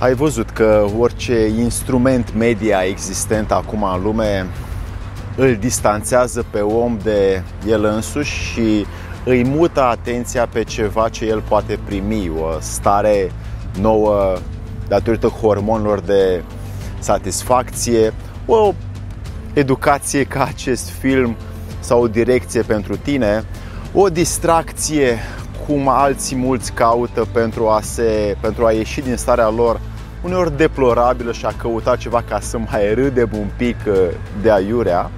Ai văzut că orice instrument media existent acum în lume îl distanțează pe om de el însuși și îi mută atenția pe ceva ce el poate primi, o stare nouă datorită hormonilor de satisfacție, o educație ca acest film sau o direcție pentru tine, o distracție cum alții mulți caută pentru a, se, pentru a ieși din starea lor uneori deplorabilă și a căuta ceva ca să mai râdem un pic uh, de aiurea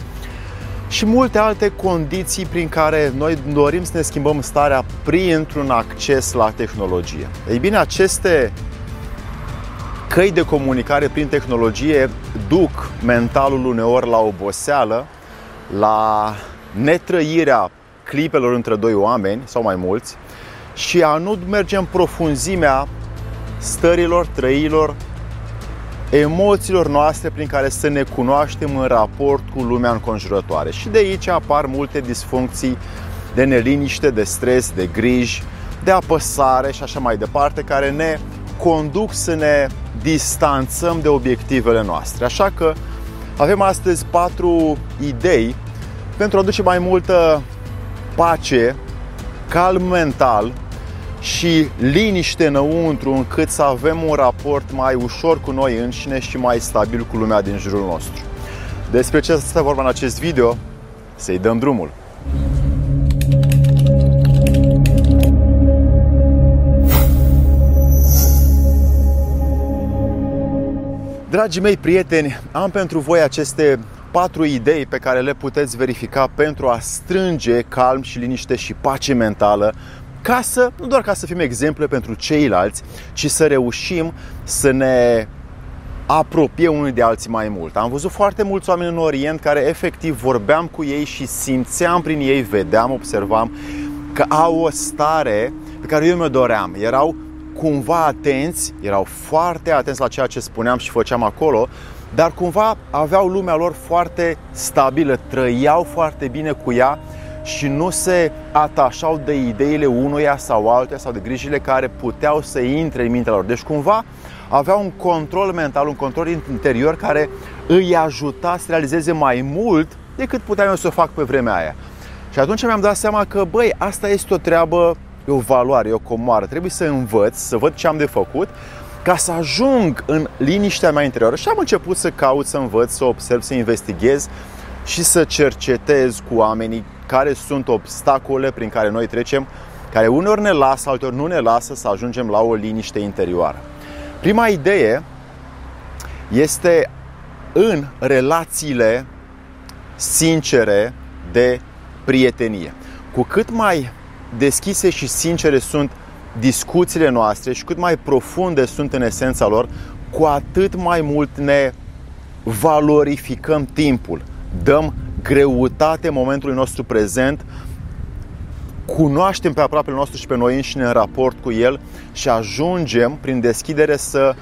și multe alte condiții prin care noi dorim să ne schimbăm starea printr-un acces la tehnologie. Ei bine, aceste căi de comunicare prin tehnologie duc mentalul uneori la oboseală, la netrăirea clipelor între doi oameni sau mai mulți și a nu merge în profunzimea stărilor, trăilor, emoțiilor noastre prin care să ne cunoaștem în raport cu lumea înconjurătoare. Și de aici apar multe disfuncții de neliniște, de stres, de griji, de apăsare și așa mai departe, care ne conduc să ne distanțăm de obiectivele noastre. Așa că avem astăzi patru idei pentru a aduce mai multă pace, calm mental și liniște înăuntru încât să avem un raport mai ușor cu noi înșine și mai stabil cu lumea din jurul nostru. Despre ce stă vorba în acest video? Să-i dăm drumul! Dragii mei prieteni, am pentru voi aceste patru idei pe care le puteți verifica pentru a strânge calm și liniște și pace mentală ca să, nu doar ca să fim exemple pentru ceilalți, ci să reușim să ne apropiem unii de alții mai mult. Am văzut foarte mulți oameni în Orient care efectiv vorbeam cu ei și simțeam prin ei, vedeam, observam că au o stare pe care eu mi-o doream. Erau cumva atenți, erau foarte atenți la ceea ce spuneam și făceam acolo, dar cumva aveau lumea lor foarte stabilă, trăiau foarte bine cu ea și nu se atașau de ideile unuia sau altuia sau de grijile care puteau să intre în mintea lor. Deci cumva aveau un control mental, un control interior care îi ajuta să realizeze mai mult decât puteam eu să o fac pe vremea aia. Și atunci mi-am dat seama că, băi, asta este o treabă, e o valoare, e o comoară. Trebuie să învăț, să văd ce am de făcut ca să ajung în liniștea mea interioară. Și am început să caut, să învăț, să observ, să investighez și să cercetez cu oamenii care sunt obstacole prin care noi trecem, care uneori ne lasă, alteori nu ne lasă să ajungem la o liniște interioară. Prima idee este în relațiile sincere de prietenie. Cu cât mai deschise și sincere sunt discuțiile noastre și cât mai profunde sunt în esența lor, cu atât mai mult ne valorificăm timpul, dăm greutate momentului nostru prezent, cunoaștem pe aproapele nostru și pe noi înșine în raport cu el și ajungem prin deschidere să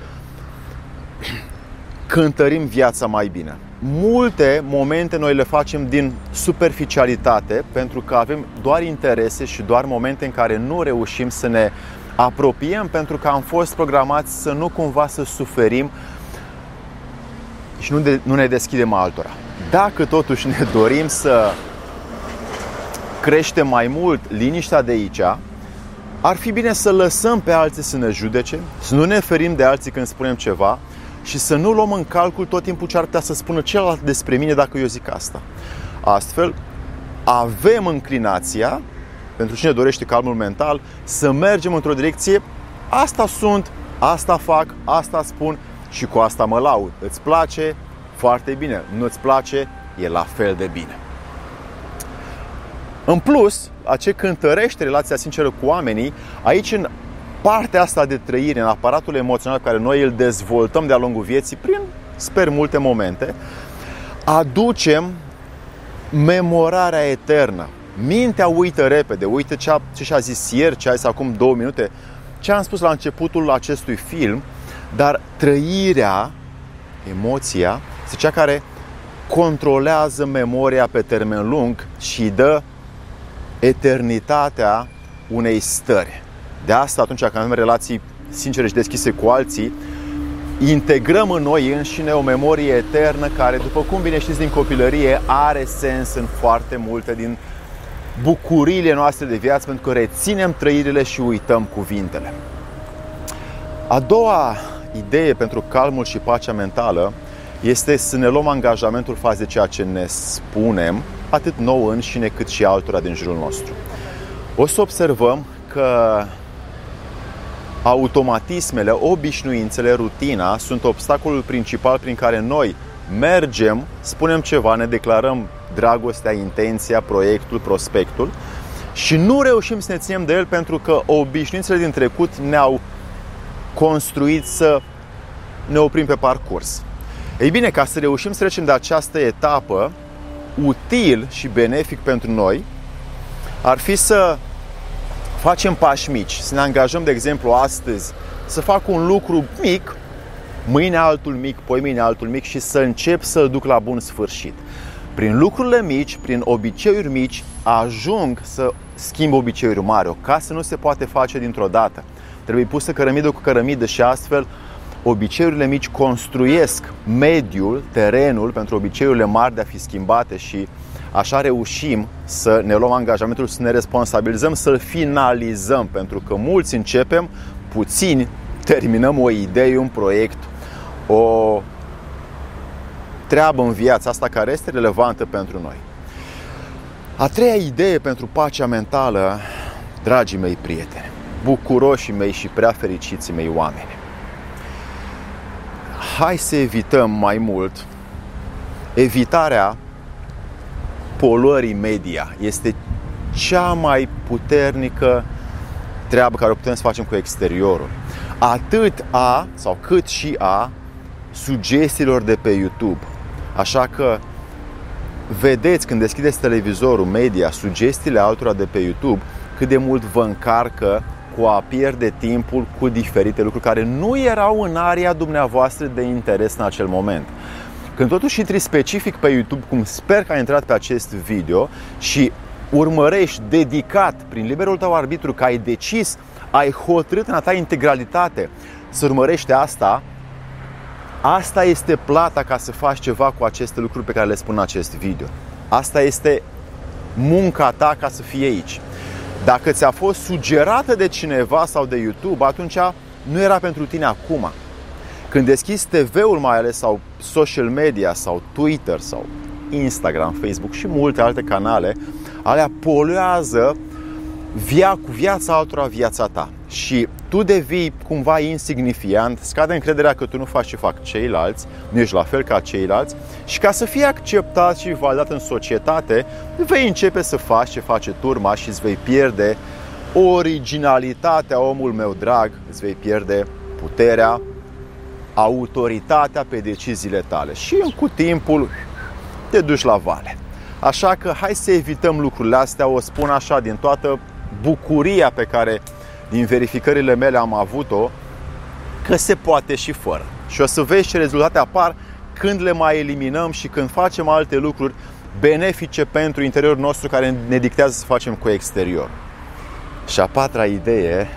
cântărim viața mai bine. Multe momente noi le facem din superficialitate pentru că avem doar interese și doar momente în care nu reușim să ne apropiem pentru că am fost programați să nu cumva să suferim și nu, de, nu ne deschidem altora. Dacă totuși ne dorim să creștem mai mult liniștea de aici, ar fi bine să lăsăm pe alții să ne judece, să nu ne ferim de alții când spunem ceva și să nu luăm în calcul tot timpul ce ar putea să spună celălalt despre mine dacă eu zic asta. Astfel, avem înclinația, pentru cine dorește calmul mental, să mergem într-o direcție, asta sunt, asta fac, asta spun și cu asta mă laud. Îți place? Foarte bine. Nu-ți place? E la fel de bine. În plus, a ce cântărește relația sinceră cu oamenii, aici în partea asta de trăire, în aparatul emoțional pe care noi îl dezvoltăm de-a lungul vieții, prin, sper, multe momente, aducem memorarea eternă. Mintea uită repede, uită ce, a, ce și-a zis ieri, ce a zis acum două minute, ce am spus la începutul acestui film, dar trăirea, emoția, este cea care controlează memoria pe termen lung și dă eternitatea unei stări. De asta, atunci când avem relații sincere și deschise cu alții, integrăm în noi înșine o memorie eternă care, după cum bine știți din copilărie, are sens în foarte multe din bucuriile noastre de viață, pentru că reținem trăirile și uităm cuvintele. A doua idee pentru calmul și pacea mentală este să ne luăm angajamentul față de ceea ce ne spunem, atât nouă înșine cât și altora din jurul nostru. O să observăm că automatismele, obișnuințele, rutina sunt obstacolul principal prin care noi mergem, spunem ceva, ne declarăm dragostea, intenția, proiectul, prospectul și nu reușim să ne ținem de el pentru că obișnuințele din trecut ne-au construit să ne oprim pe parcurs. Ei bine, ca să reușim să trecem de această etapă, util și benefic pentru noi ar fi să facem pași mici, să ne angajăm, de exemplu, astăzi să fac un lucru mic, mâine altul mic, poi mâine altul mic și să încep să-l duc la bun sfârșit. Prin lucrurile mici, prin obiceiuri mici, ajung să schimb obiceiuri mari. O casă nu se poate face dintr-o dată. Trebuie pusă cărămidă cu cărămidă și astfel obiceiurile mici construiesc mediul, terenul pentru obiceiurile mari de a fi schimbate și așa reușim să ne luăm angajamentul, să ne responsabilizăm, să-l finalizăm, pentru că mulți începem, puțini terminăm o idee, un proiect, o treabă în viața asta care este relevantă pentru noi. A treia idee pentru pacea mentală, dragii mei prieteni, bucuroșii mei și prea fericiții mei oameni. Hai să evităm mai mult evitarea poluării media. Este cea mai puternică treabă care o putem să facem cu exteriorul. Atât a sau cât și a sugestiilor de pe YouTube. Așa că vedeți când deschideți televizorul, media, sugestiile altora de pe YouTube, cât de mult vă încarcă cu a pierde timpul cu diferite lucruri care nu erau în area dumneavoastră de interes în acel moment. Când totuși intri specific pe YouTube, cum sper că ai intrat pe acest video și urmărești dedicat, prin liberul tău arbitru, că ai decis, ai hotărât în a ta integralitate să urmărești asta, asta este plata ca să faci ceva cu aceste lucruri pe care le spun în acest video. Asta este munca ta ca să fii aici. Dacă ți-a fost sugerată de cineva sau de YouTube, atunci nu era pentru tine acum. Când deschizi TV-ul mai ales sau social media sau Twitter sau Instagram, Facebook și multe alte canale, alea poluează via cu viața altora viața ta și tu devii cumva insignifiant, scade încrederea că tu nu faci ce fac ceilalți, nu ești la fel ca ceilalți și ca să fii acceptat și validat în societate, vei începe să faci ce face turma și îți vei pierde originalitatea, omul meu drag, îți vei pierde puterea, autoritatea pe deciziile tale și cu timpul te duci la vale. Așa că hai să evităm lucrurile astea, o spun așa din toată bucuria pe care din verificările mele am avut-o, că se poate și fără. Și o să vezi ce rezultate apar când le mai eliminăm și când facem alte lucruri benefice pentru interiorul nostru care ne dictează să facem cu exterior. Și a patra idee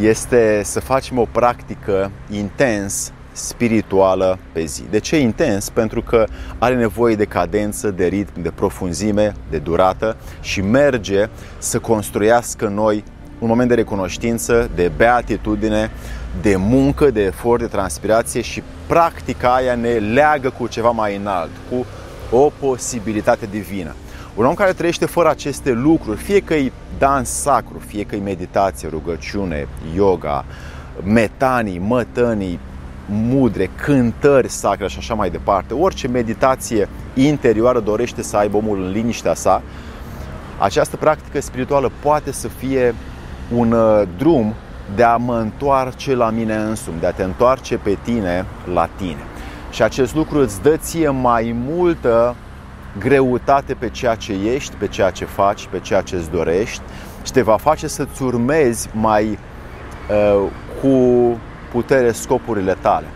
este să facem o practică intens spirituală pe zi. De ce intens? Pentru că are nevoie de cadență, de ritm, de profunzime, de durată și merge să construiască noi un moment de recunoștință, de beatitudine, de muncă, de efort, de transpirație și practica aia ne leagă cu ceva mai înalt, cu o posibilitate divină. Un om care trăiește fără aceste lucruri, fie că e dans sacru, fie că e meditație, rugăciune, yoga, metanii, mătănii, mudre, cântări sacre și așa mai departe, orice meditație interioară dorește să aibă omul în liniștea sa, această practică spirituală poate să fie un uh, drum de a mă întoarce la mine însumi, de a te întoarce pe tine la tine. Și acest lucru îți dă ție mai multă greutate pe ceea ce ești, pe ceea ce faci, pe ceea ce îți dorești și te va face să-ți urmezi mai uh, cu putere scopurile tale.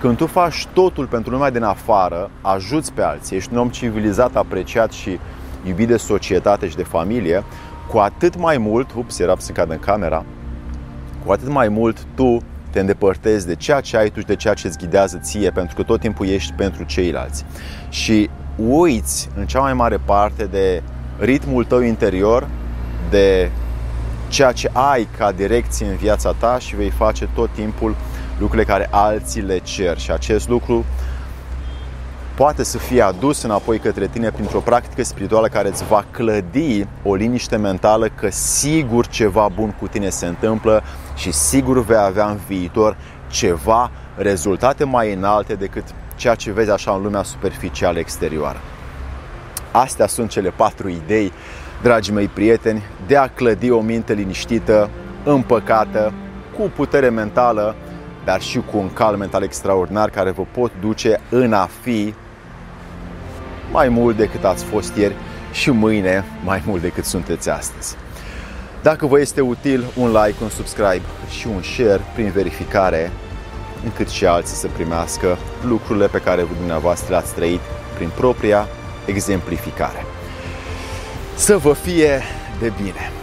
Când tu faci totul pentru lumea din afară, ajuți pe alții, ești un om civilizat, apreciat și iubit de societate și de familie, cu atât mai mult, ups, era să cadă în camera, cu atât mai mult tu te îndepărtezi de ceea ce ai tu și de ceea ce îți ghidează ție, pentru că tot timpul ești pentru ceilalți. Și uiți în cea mai mare parte de ritmul tău interior, de ceea ce ai ca direcție în viața ta și vei face tot timpul lucrurile care alții le cer. Și acest lucru poate să fie adus înapoi către tine printr-o practică spirituală care îți va clădi o liniște mentală că sigur ceva bun cu tine se întâmplă și sigur vei avea în viitor ceva rezultate mai înalte decât ceea ce vezi așa în lumea superficială exterioară. Astea sunt cele patru idei, dragii mei prieteni, de a clădi o minte liniștită, împăcată, cu putere mentală, dar și cu un cal mental extraordinar care vă pot duce în a fi mai mult decât ați fost ieri și mâine mai mult decât sunteți astăzi. Dacă vă este util, un like, un subscribe și un share prin verificare, încât și alții să primească lucrurile pe care dumneavoastră le-ați trăit prin propria exemplificare. Să vă fie de bine!